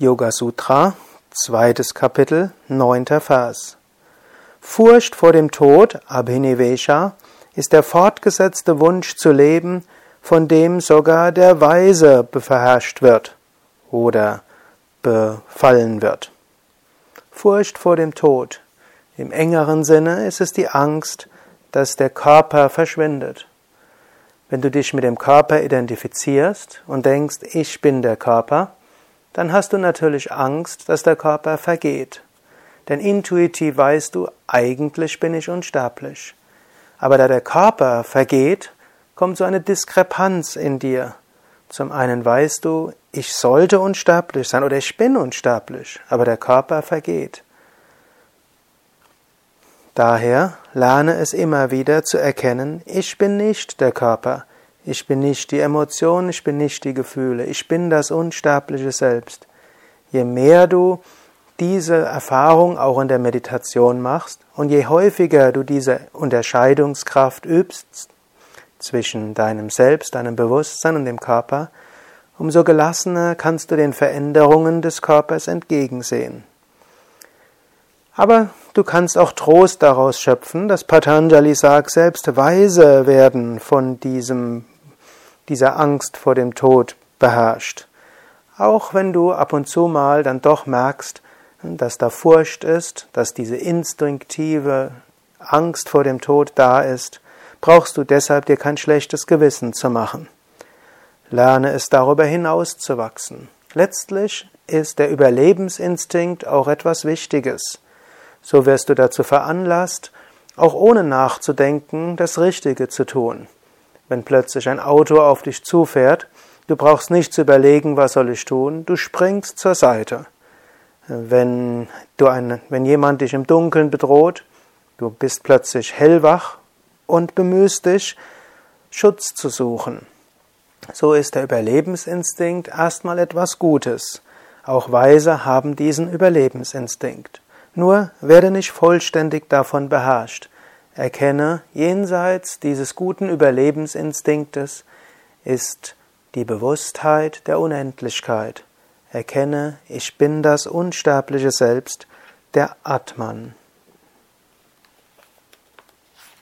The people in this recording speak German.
Yoga Sutra, zweites Kapitel, neunter Vers. Furcht vor dem Tod, Abhinivesha, ist der fortgesetzte Wunsch zu leben, von dem sogar der Weise beherrscht wird oder befallen wird. Furcht vor dem Tod. Im engeren Sinne ist es die Angst, dass der Körper verschwindet. Wenn du dich mit dem Körper identifizierst und denkst, ich bin der Körper, dann hast du natürlich Angst, dass der Körper vergeht. Denn intuitiv weißt du, eigentlich bin ich unsterblich. Aber da der Körper vergeht, kommt so eine Diskrepanz in dir. Zum einen weißt du, ich sollte unsterblich sein oder ich bin unsterblich, aber der Körper vergeht. Daher lerne es immer wieder zu erkennen, ich bin nicht der Körper, ich bin nicht die Emotionen, ich bin nicht die Gefühle, ich bin das unsterbliche Selbst. Je mehr du diese Erfahrung auch in der Meditation machst und je häufiger du diese Unterscheidungskraft übst zwischen deinem Selbst, deinem Bewusstsein und dem Körper, umso gelassener kannst du den Veränderungen des Körpers entgegensehen. Aber du kannst auch Trost daraus schöpfen, dass Patanjali sagt, selbst weise werden von diesem dieser Angst vor dem Tod beherrscht. Auch wenn du ab und zu mal dann doch merkst, dass da Furcht ist, dass diese instinktive Angst vor dem Tod da ist, brauchst du deshalb dir kein schlechtes Gewissen zu machen. Lerne es darüber hinaus zu wachsen. Letztlich ist der Überlebensinstinkt auch etwas Wichtiges. So wirst du dazu veranlasst, auch ohne nachzudenken, das Richtige zu tun wenn plötzlich ein Auto auf dich zufährt, du brauchst nicht zu überlegen, was soll ich tun, du springst zur Seite. Wenn, du ein, wenn jemand dich im Dunkeln bedroht, du bist plötzlich hellwach und bemühst dich, Schutz zu suchen. So ist der Überlebensinstinkt erstmal etwas Gutes. Auch Weise haben diesen Überlebensinstinkt. Nur werde nicht vollständig davon beherrscht. Erkenne, jenseits dieses guten Überlebensinstinktes ist die Bewusstheit der Unendlichkeit. Erkenne, ich bin das unsterbliche Selbst, der Atman.